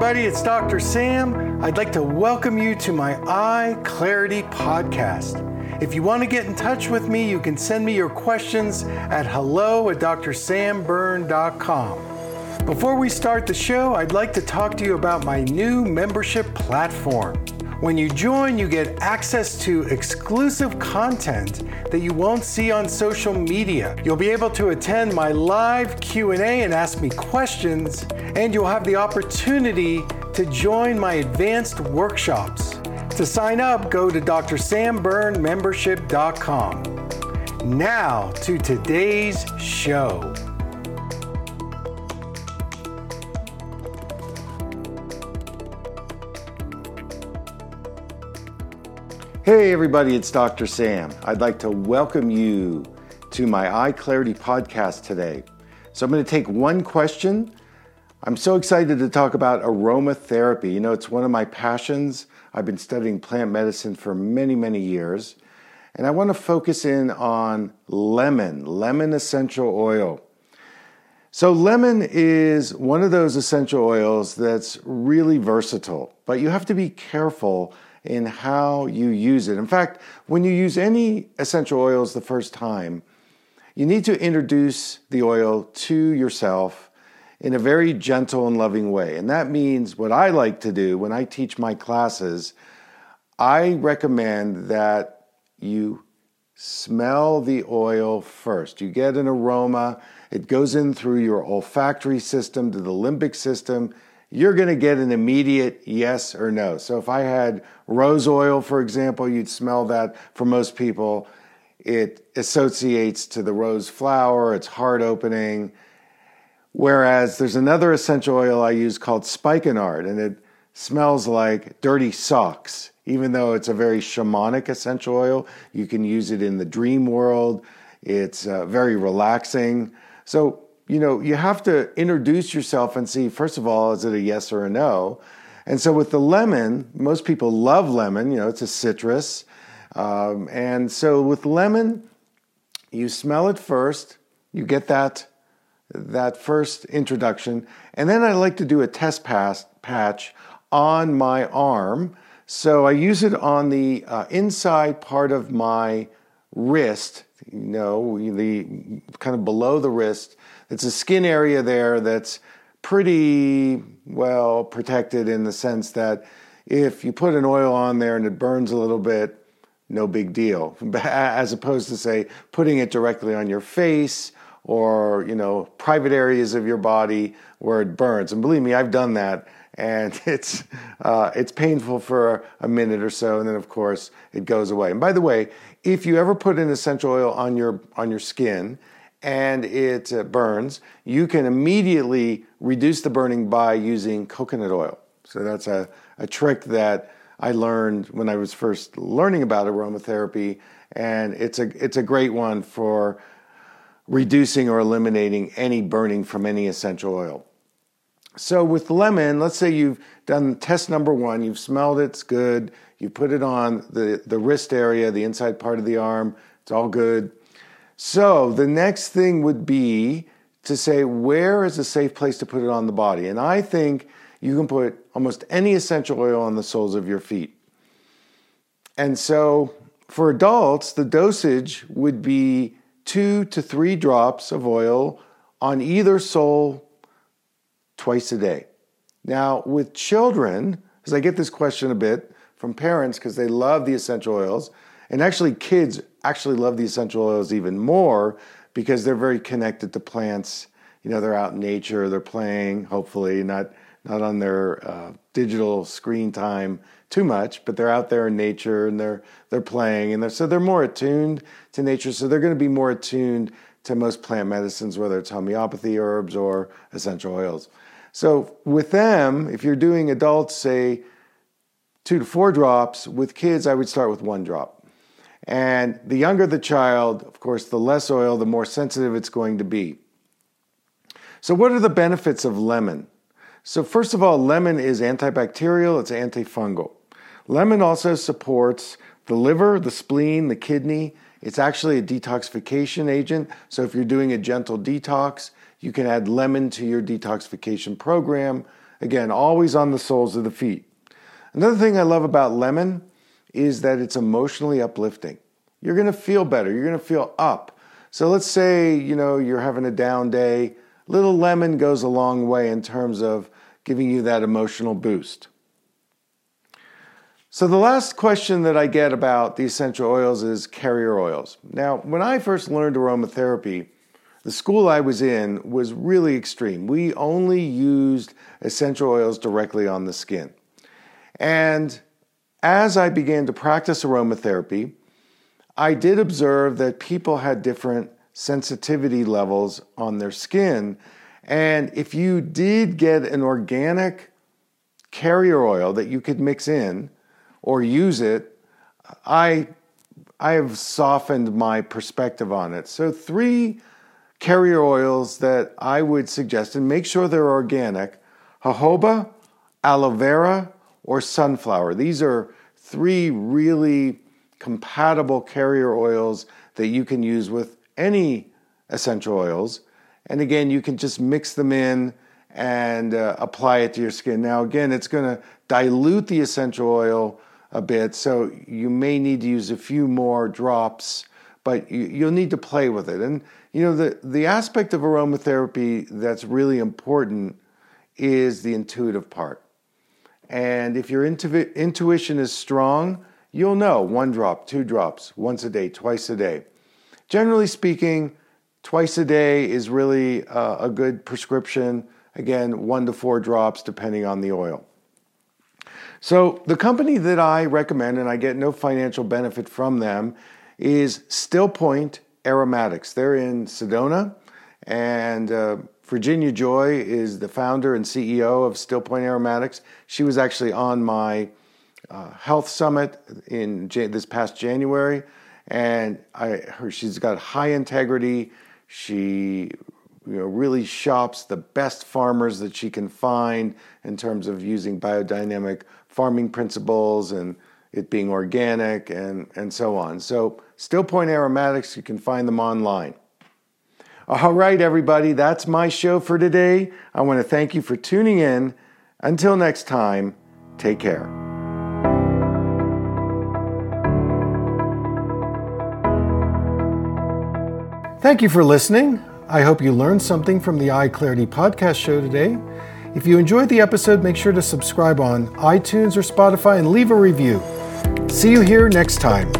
everybody, it's Dr. Sam. I'd like to welcome you to my Eye Clarity podcast. If you want to get in touch with me, you can send me your questions at hello at drsamburn.com. Before we start the show, I'd like to talk to you about my new membership platform. When you join, you get access to exclusive content that you won't see on social media. You'll be able to attend my live Q&A and ask me questions, and you'll have the opportunity to join my advanced workshops. To sign up, go to drsamburnmembership.com. Now to today's show. Hey, everybody, it's Dr. Sam. I'd like to welcome you to my Eye Clarity podcast today. So, I'm going to take one question. I'm so excited to talk about aromatherapy. You know, it's one of my passions. I've been studying plant medicine for many, many years. And I want to focus in on lemon, lemon essential oil. So, lemon is one of those essential oils that's really versatile, but you have to be careful in how you use it. In fact, when you use any essential oils the first time, you need to introduce the oil to yourself in a very gentle and loving way. And that means what I like to do when I teach my classes, I recommend that you smell the oil first. You get an aroma, it goes in through your olfactory system to the limbic system you're going to get an immediate yes or no. So if I had rose oil, for example, you'd smell that for most people. It associates to the rose flower, it's heart opening. Whereas there's another essential oil I use called spikenard, and it smells like dirty socks. Even though it's a very shamanic essential oil, you can use it in the dream world. It's uh, very relaxing. So you know, you have to introduce yourself and see, first of all, is it a yes or a no? And so with the lemon, most people love lemon, you know, it's a citrus. Um, and so with lemon, you smell it first, you get that, that first introduction. And then I like to do a test pass, patch on my arm. So I use it on the uh, inside part of my wrist, you know, the kind of below the wrist it's a skin area there that's pretty well protected in the sense that if you put an oil on there and it burns a little bit, no big deal. As opposed to say putting it directly on your face or you know private areas of your body where it burns. And believe me, I've done that, and it's uh, it's painful for a minute or so, and then of course it goes away. And by the way, if you ever put an essential oil on your on your skin and it uh, burns, you can immediately reduce the burning by using coconut oil. So that's a, a trick that I learned when I was first learning about aromatherapy, and it's a it's a great one for reducing or eliminating any burning from any essential oil. So with lemon, let's say you've done test number one, you've smelled it, it's good, you put it on the, the wrist area, the inside part of the arm, it's all good. So the next thing would be to say, where is a safe place to put it on the body? And I think you can put almost any essential oil on the soles of your feet. And so for adults, the dosage would be two to three drops of oil on either sole twice a day. Now, with children, because I get this question a bit from parents because they love the essential oils, and actually, kids actually love the essential oils even more because they're very connected to plants. You know, they're out in nature, they're playing, hopefully, not not on their uh, digital screen time too much, but they're out there in nature and they're they're playing, and they're, so they're more attuned to nature. So they're going to be more attuned to most plant medicines, whether it's homeopathy herbs or essential oils. So with them, if you're doing adults, say two to four drops. With kids, I would start with one drop. And the younger the child, of course, the less oil, the more sensitive it's going to be. So, what are the benefits of lemon? So, first of all, lemon is antibacterial, it's antifungal. Lemon also supports the liver, the spleen, the kidney. It's actually a detoxification agent. So, if you're doing a gentle detox, you can add lemon to your detoxification program. Again, always on the soles of the feet. Another thing I love about lemon is that it's emotionally uplifting. You're going to feel better. You're going to feel up. So let's say, you know, you're having a down day. Little lemon goes a long way in terms of giving you that emotional boost. So, the last question that I get about the essential oils is carrier oils. Now, when I first learned aromatherapy, the school I was in was really extreme. We only used essential oils directly on the skin. And as I began to practice aromatherapy, I did observe that people had different sensitivity levels on their skin. And if you did get an organic carrier oil that you could mix in, or use it, I I have softened my perspective on it. So three carrier oils that I would suggest, and make sure they're organic: jojoba, aloe vera, or sunflower. These are three really compatible carrier oils that you can use with any essential oils. And again, you can just mix them in and uh, apply it to your skin. Now, again, it's going to dilute the essential oil a bit. So you may need to use a few more drops, but you, will need to play with it. And you know the the aspect of aromatherapy that's really important is the intuitive part. And if your intu- intuition is strong, you'll know one drop, two drops, once a day, twice a day. Generally speaking, twice a day is really uh, a good prescription. Again, one to four drops depending on the oil. So, the company that I recommend, and I get no financial benefit from them, is Stillpoint Aromatics. They're in Sedona, and uh, Virginia Joy is the founder and CEO of Stillpoint Aromatics. She was actually on my uh, health summit in this past January, and I, her, she's got high integrity. She you know, really shops the best farmers that she can find in terms of using biodynamic farming principles and it being organic and, and so on. So, Stillpoint Aromatics, you can find them online. All right, everybody, that's my show for today. I want to thank you for tuning in. Until next time, take care. Thank you for listening. I hope you learned something from the Eye Clarity podcast show today. If you enjoyed the episode, make sure to subscribe on iTunes or Spotify and leave a review. See you here next time.